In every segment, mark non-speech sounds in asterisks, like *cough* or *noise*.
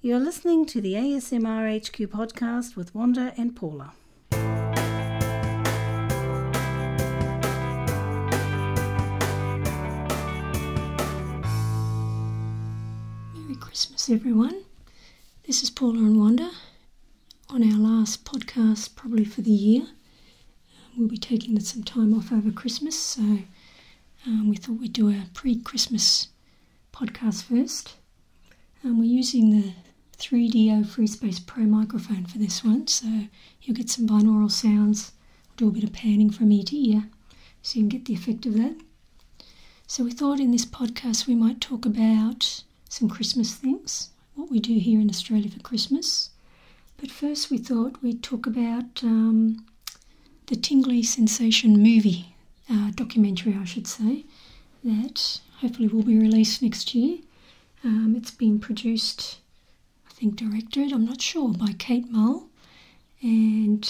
You're listening to the ASMR HQ podcast with Wanda and Paula. Merry Christmas, everyone. This is Paula and Wanda on our last podcast, probably for the year. We'll be taking some time off over Christmas, so um, we thought we'd do a pre Christmas podcast first. Um, we're using the 3Dio Free Space Pro microphone for this one, so you'll get some binaural sounds. Do a bit of panning from ear to ear so you can get the effect of that. So we thought in this podcast we might talk about some Christmas things, what we do here in Australia for Christmas. But first we thought we'd talk about um, the Tingly Sensation movie, uh, documentary I should say, that hopefully will be released next year. Um, it's been produced, think directed, I'm not sure, by Kate Mull. And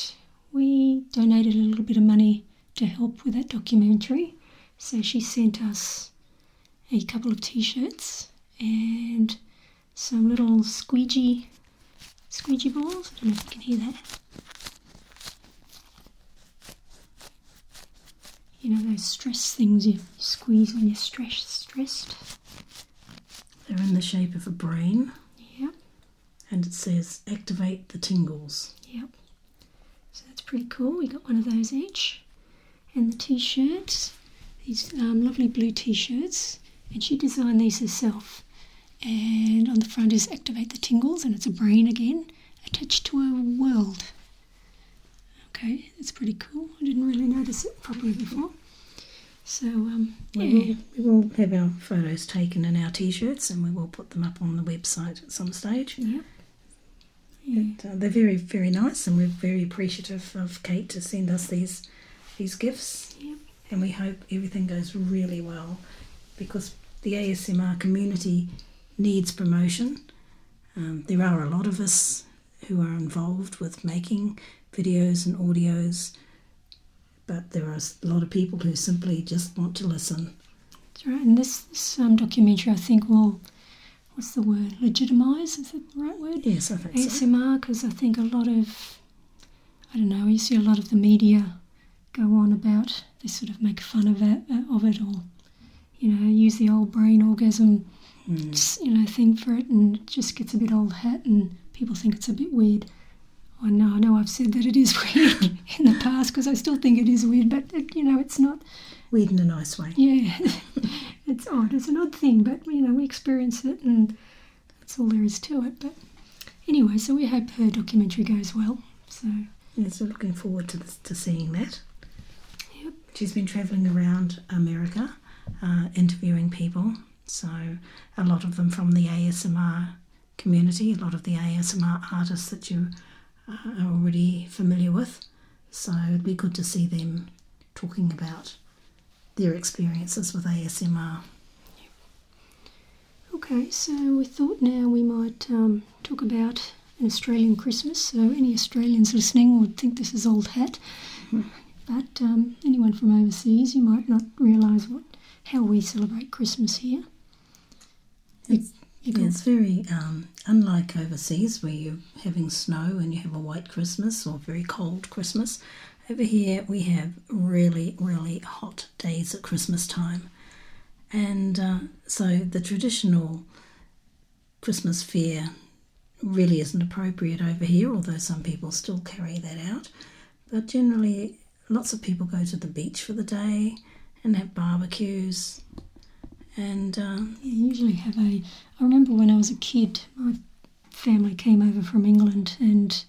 we donated a little bit of money to help with that documentary. So she sent us a couple of t-shirts and some little squeegee squeegee balls. I don't know if you can hear that. You know those stress things you squeeze when you're stressed. Stressed. They're in the shape of a brain. And it says activate the tingles. Yep. So that's pretty cool. We got one of those each. And the t-shirts, these um, lovely blue t-shirts, and she designed these herself. And on the front is activate the tingles, and it's a brain again attached to a world. Okay, that's pretty cool. I didn't really notice it properly before. So um, We yeah, will, we will have our photos taken in our t-shirts and we will put them up on the website at some stage. yep. Yeah. Uh, they're very, very nice and we're very appreciative of Kate to send us these these gifts. Yep. And we hope everything goes really well because the ASMR community needs promotion. Um, there are a lot of us who are involved with making videos and audios, but there are a lot of people who simply just want to listen. That's right. And this, this um, documentary, I think, will what's the word? Legitimise is that the right word? Yes, I think so. ASMR because I think a lot of I don't know you see a lot of the media go on about they sort of make fun of it uh, of it or you know use the old brain orgasm Mm. you know thing for it and it just gets a bit old hat and people think it's a bit weird. I know I know I've said that it is *laughs* weird in the past because I still think it is weird but it, you know it's not Weird in a nice way. yeah *laughs* *laughs* it's odd it's an odd thing but you know we experience it and that's all there is to it but anyway so we hope her documentary goes well so Yes, we're looking forward to, this, to seeing that. Yep. She's been travelling around America uh, interviewing people, so a lot of them from the ASMR community, a lot of the ASMR artists that you uh, are already familiar with. So it'd be good to see them talking about their experiences with ASMR. okay so we thought now we might um, talk about an Australian Christmas. So any Australians listening would think this is old hat. But um, anyone from overseas you might not realise what how we celebrate Christmas here. It's- you Yeah, it's very um, unlike overseas where you're having snow and you have a white Christmas or very cold Christmas. Over here, we have really, really hot days at Christmas time. And uh, so the traditional Christmas fare really isn't appropriate over here, although some people still carry that out. But generally, lots of people go to the beach for the day and have barbecues. And um, usually have a. I remember when I was a kid, my family came over from England, and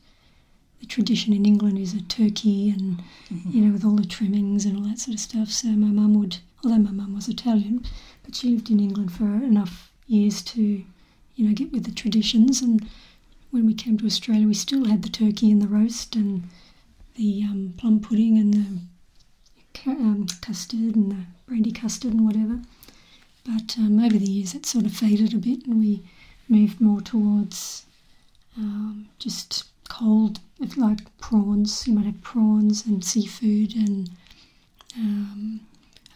the tradition in England is a turkey, and you know, with all the trimmings and all that sort of stuff. So my mum would, although my mum was Italian, but she lived in England for enough years to, you know, get with the traditions. And when we came to Australia, we still had the turkey and the roast and the um, plum pudding and the um, custard and the brandy custard and whatever. But um, over the years, it sort of faded a bit, and we moved more towards um, just cold, if like prawns. You might have prawns and seafood and um,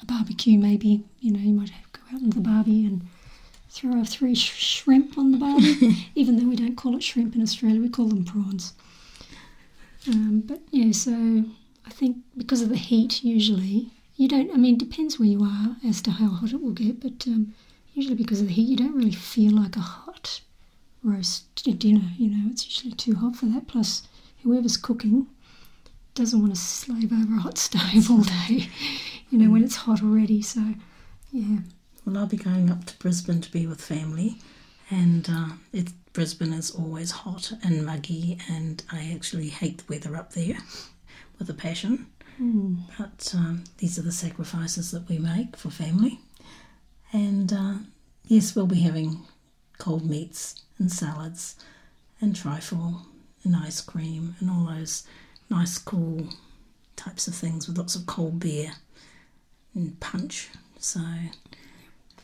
a barbecue, maybe. You know, you might have go out on the barbie and throw a three sh- shrimp on the barbie, *laughs* even though we don't call it shrimp in Australia, we call them prawns. Um, but yeah, so I think because of the heat, usually you don't. I mean, it depends where you are as to how hot it will get, but um, usually because of the heat, you don't really feel like a hot roast dinner. You know, it's usually too hot for that. Plus, whoever's cooking doesn't want to slave over a hot stove all day. *laughs* You know, when it's hot already. So, yeah. Well, I'll be going up to Brisbane to be with family, and uh, it, Brisbane is always hot and muggy, and I actually hate the weather up there *laughs* with a passion. Mm. But um, these are the sacrifices that we make for family. And uh, yes, we'll be having cold meats and salads and trifle and ice cream and all those nice, cool types of things with lots of cold beer and punch. So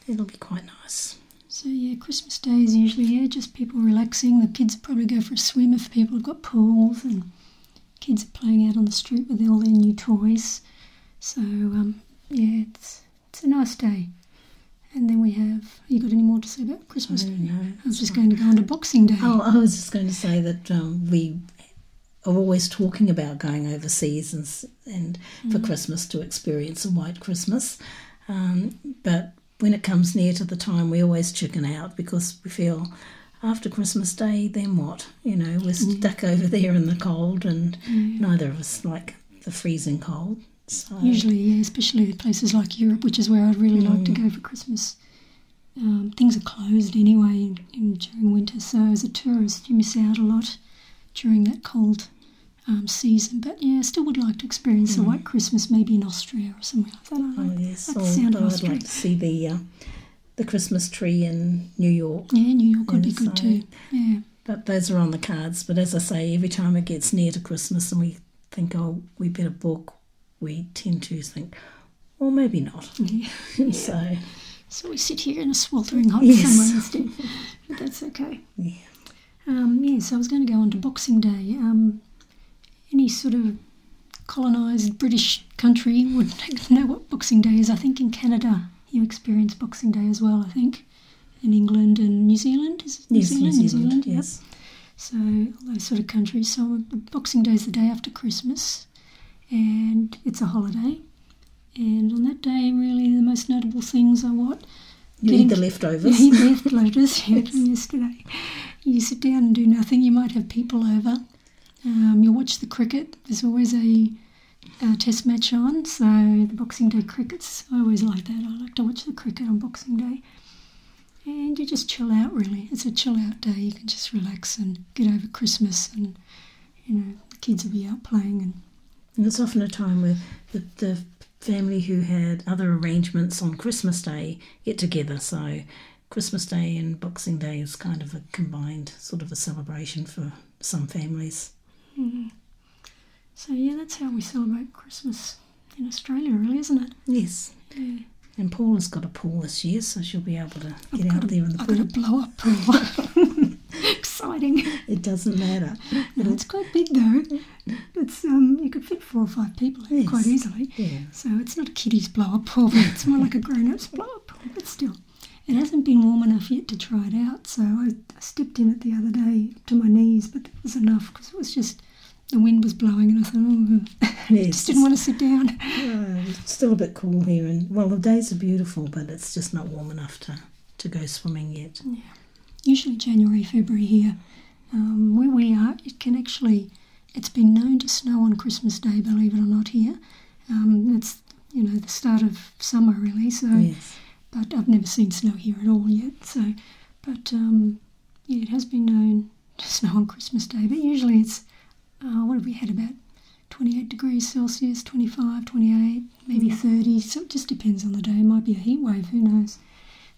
it'll be quite nice. So yeah, Christmas Day is usually yeah just people relaxing. The kids probably go for a swim if people have got pools, and kids are playing out on the street with all their new toys. So um, yeah, it's it's a nice day. And then we have. You got any more to say about Christmas I Day? don't know. I was just going to go on to Boxing Day. Oh, I was just going to say that um, we are always talking about going overseas and, and for Christmas to experience a white Christmas. Um, but when it comes near to the time, we always chicken out because we feel after Christmas Day, then what? You know, we're stuck over there in the cold, and neither of us like the freezing cold. So, Usually, yeah, especially places like Europe, which is where I'd really like to go for Christmas. Um, things are closed anyway in, in, during winter, so as a tourist, you miss out a lot during that cold um, season. But yeah, I still would like to experience a white Christmas, maybe in Austria or somewhere like that. I oh like yes, that sound of although I'd like to see the uh, the Christmas tree in New York. Yeah, New York would be good I- too. Yeah, But those are on the cards. But as I say, every time it gets near to Christmas and we think, oh, we better book, we tend to think, well, maybe not. *laughs* yeah. *laughs* so, So we sit here in a sweltering hot Yes. summer instead. But *laughs* that's okay. yeah. Um, yes, I was going to go on to Boxing Day. Um, any sort of colonised British country would know what Boxing Day is. I think in Canada you experience Boxing Day as well. I think in England and New Zealand is it New Yes, Zealand, New Zealand, yep. yes. So all those sort of countries. So Boxing Day is the day after Christmas, and it's a holiday. And on that day, really, the most notable things are what You Getting- eat the leftovers. *laughs* yeah, *laughs* leftovers yeah, from yesterday. You sit down and do nothing. You might have people over. Um, you watch the cricket. There's always a, a test match on. So the Boxing Day crickets, I always like that. I like to watch the cricket on Boxing Day. And you just chill out, really. It's a chill out day. You can just relax and get over Christmas. And, you know, the kids will be out playing. And And it's often a time where the, the family who had other arrangements on Christmas Day get together. So Christmas Day and Boxing Day is kind of a combined sort of a celebration for some families. Hmm. so, yeah, that's how we celebrate Christmas in Australia, really, isn't it? Yes. Yeah. And Paula's got a pool this year, so she'll be able to get got out there in the I got a blow up pool. *laughs* Exciting. *laughs* It doesn't matter. *laughs* No, it's quite big though. It's um, you could fit four or five people in it quite easily. Yeah. So it's not a kiddie's blow up *laughs* pool, it's more like a grown up's blow up pool. But still, it hasn't been warm enough yet to try it out. So I, I stepped in it the other day to my knees, but that was enough because it was just the wind was blowing, and I thought, oh, I Yes. just didn't want to sit down. Uh, it's still a bit cool here, and well, the days are beautiful, but it's just not warm enough to, to go swimming yet. Usually January, February here. Um, where we are, it can actually, it's been known to snow on Christmas Day, believe it or not, here. Um, it's, you know, the start of summer really, so, Yes. but I've never seen snow here at all yet, so, but um, yeah, it has been known to *laughs* snow on Christmas Day, but usually it's, uh, what have we had about 28 degrees Celsius, 25, 28, maybe 30, so it just depends on the day. It might be a heat wave, who knows,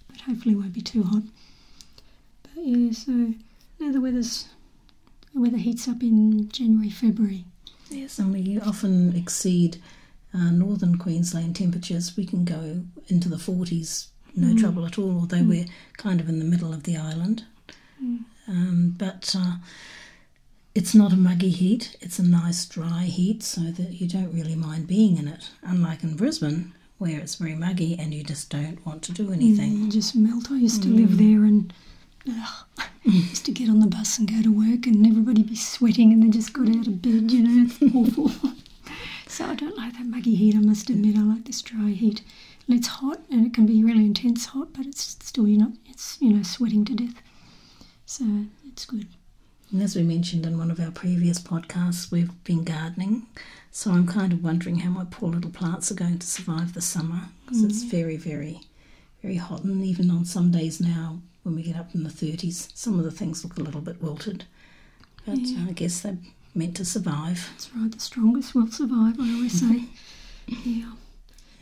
but hopefully it won't be too hot. Yeah, so now the weather's the weather heats up in January, February. Yes, and we often exceed uh, northern Queensland temperatures. We can go into the 40s, no trouble at all, although we're kind of in the middle of the island. Um, but uh, it's not a muggy heat, it's a nice dry heat, so that you don't really mind being in it. Unlike in Brisbane, where it's very muggy and you just don't want to do anything. You just melt. I used to live there and ugh, used to get on the bus and go to work and everybody be sweating and they just got out of bed, you know, it's awful. *laughs* so I don't like that muggy heat, I must admit. I like this dry heat. And it's hot and it can be really intense hot, but it's still, you know, it's, you know, sweating to death. So it's good. And as we mentioned in one of our previous podcasts, we've been gardening. So I'm kind of wondering how my poor little plants are going to survive the summer because it's mm. very, very, very hot. And even on some days now, when we get up in the 30s, some of the things look a little bit wilted. But uh, I guess they're meant to survive. That's right, the strongest will survive, I always say. *laughs* yeah.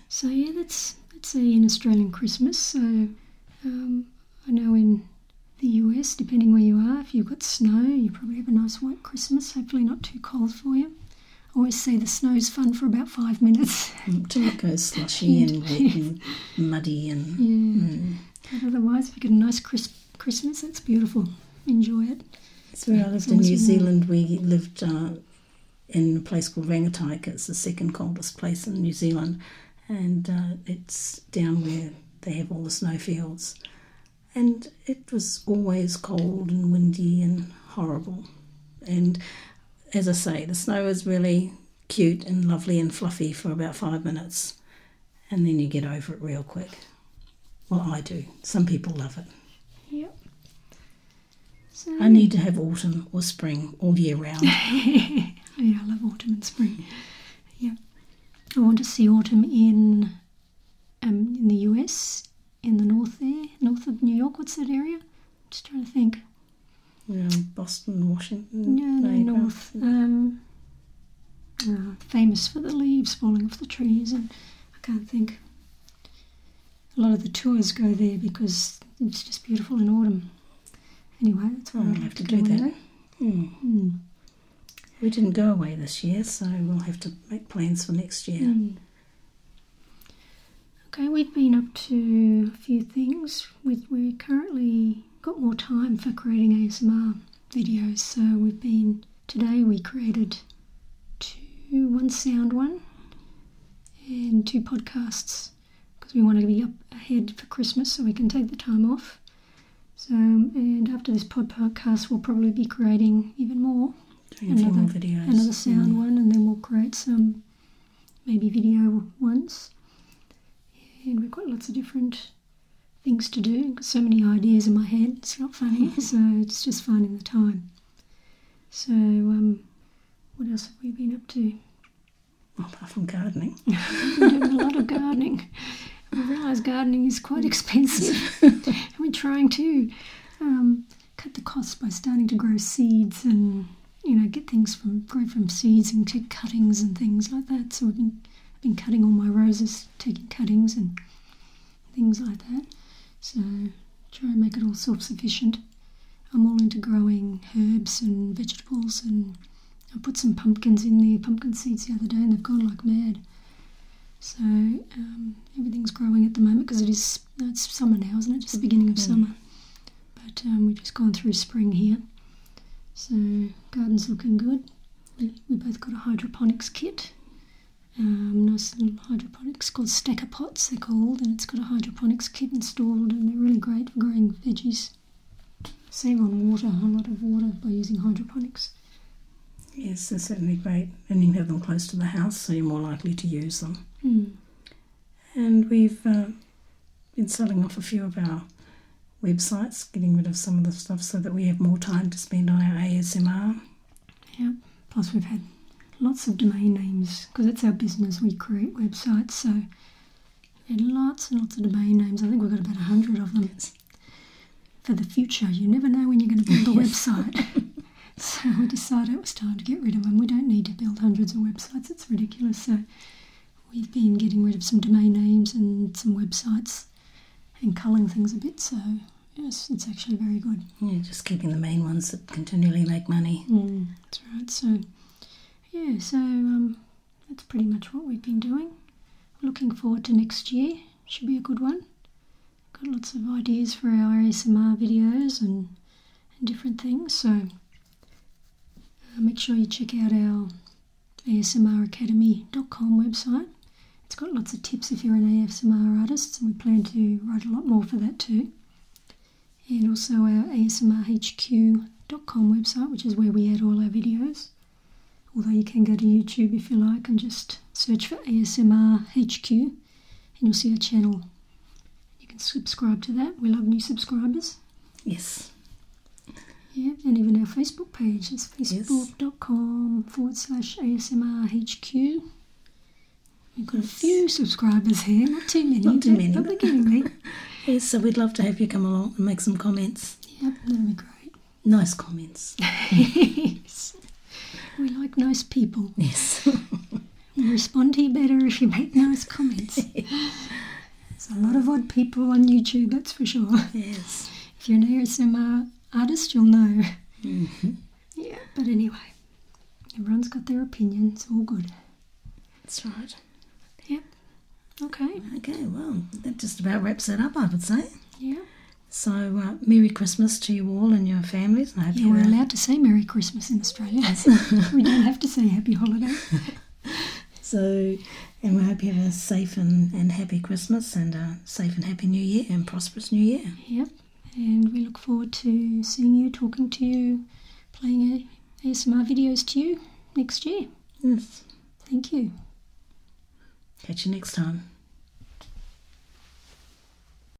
So yeah, that's that's a an Australian Christmas. So um, I know in the US, depending where you are, if you've got snow, you probably have a nice white Christmas. Hopefully not too cold for you. I always say the snow's fun for about five minutes. Until it goes slushy and wet *laughs* and muddy and Yeah. But otherwise, if you get a nice crisp Christmas, that's beautiful. Enjoy it. So where I lived in New. Zealand, we lived uh, in a place called Rangitaiki. It's the second coldest place in New Zealand, and uh, it's down where they have all the snowfields. And it was always cold and windy and horrible. And as I say, the snow is really cute and lovely and fluffy for about five minutes, and then you get over it real quick. Well, I do. Some people love it. Yep. So, I need to have autumn or spring all year round. *laughs* yeah, I love autumn and spring. Yeah. I want to see autumn in um, in the US, in the north there, north of New York. What's that area? Just trying to think. Um, Boston, Washington. No, no, north. Um, uh, famous for the leaves falling off the trees, and I can't think. A lot of the tours go there because it's just beautiful in autumn. Anyway, that's what Oh, I'd we'll have to to do do that. Hmm. Hmm. We didn't go away this year, so we'll have to make plans for next year. Mm. Okay, we've been up to a few things. We we currently got more time for creating ASMR videos, so we've been today we created two one sound one and two podcasts because we want to be up ahead for Christmas so we can take the time off. So and after this pod podcast, we'll probably be creating even more Doing a few more Another- videos. another sound Mm. one, and then we'll create some maybe video ones. And we've got lots of different things to do. Got so many ideas in my head. It's not funny, *laughs* so it's just finding the time. So, um, what else have we been up to? Apart from gardening. *laughs* Doing a lot of gardening. *laughs* I realise gardening is quite *laughs* expensive, and *laughs* we're trying to um, cut the costs by starting to grow seeds and you know get things from grow from seeds and take cuttings and things like that. So we've been I've been cutting all my roses, taking cuttings and things like that. So try and make it all self-sufficient. I'm all into growing herbs and vegetables and I put some pumpkins in there, pumpkin seeds the other day, and they've gone like mad. So um, everything's growing at the moment because it is it's summer now, isn't it? Just the beginning of Mm. summer. But um, we've just gone through spring here, so garden's looking good. We, we both got a hydroponics kit. Um, nice little hydroponics called stacker pots. They're called, and it's got a hydroponics kit installed, and they're really great for growing veggies. Save on water, a lot of water by using hydroponics. Yes, they're certainly great. And you can have them close to the house, so you're more likely to use them. Mm. And we've uh, been selling off a few of our websites, getting rid of some of the stuff so that we have more time to spend on our ASMR. Yeah. Plus, we've had lots of domain names because it's our business. We create websites, so we had lots and lots of domain names. I think we've got about a hundred of them. For the future, you never know when you're going to build a *laughs* Yes. website. *laughs* *laughs* so we decided it was time to get rid of them. We don't need to build hundreds of websites. It's ridiculous. So we've been getting rid of some domain names and some websites and culling things a bit. So yes, it's actually very good. Yeah, just keeping the main ones that continually make money. Mm, that's right. So, yeah, so um, that's pretty much what we've been doing. Looking forward to next year. Should be a good one. Got lots of ideas for our ASMR videos and, and different things. So, Uh, make sure you check out our ASMRacademy.com website. It's got lots of tips if you're an ASMR artist, and we plan to write a lot more for that too. And also our ASMRHQ.com website, which is where we add all our videos. Although you can go to YouTube if you like and just search for ASMR HQ and you'll see our channel. You can subscribe to that. We love new subscribers. Yes. Yeah, and even our Facebook page is facebook.com forward slash ASMR HQ. We've got a few subscribers here, not too many, Not too many, but we're getting there. Yes, so we'd love to have you come along and make some comments. Yep, that'll be great. Nice comments. *laughs* yes. We like nice people. Yes. We respond to you better if you make nice comments. *laughs* There's a lot of odd people on YouTube, that's for sure. yes. If you're an ASMR artist, you'll know. hmm Yeah, but anyway, everyone's got their opinion. It's all good. That's right. Yep. Okay. Okay, well, that just about wraps it up, I would say. Yeah. So, uh, Merry Christmas to you all and your families. And I hope Yeah, we're uh, allowed to say Merry Christmas in Australia. *laughs* *laughs* we don't have to say Happy Holiday. *laughs* So, and we hope you have a safe and, and happy Christmas and a safe and happy New Year and prosperous New Year. Yep. And we look forward to seeing you, talking to you, playing ASMR videos to you next year. Yes. Thank you. Catch you next time.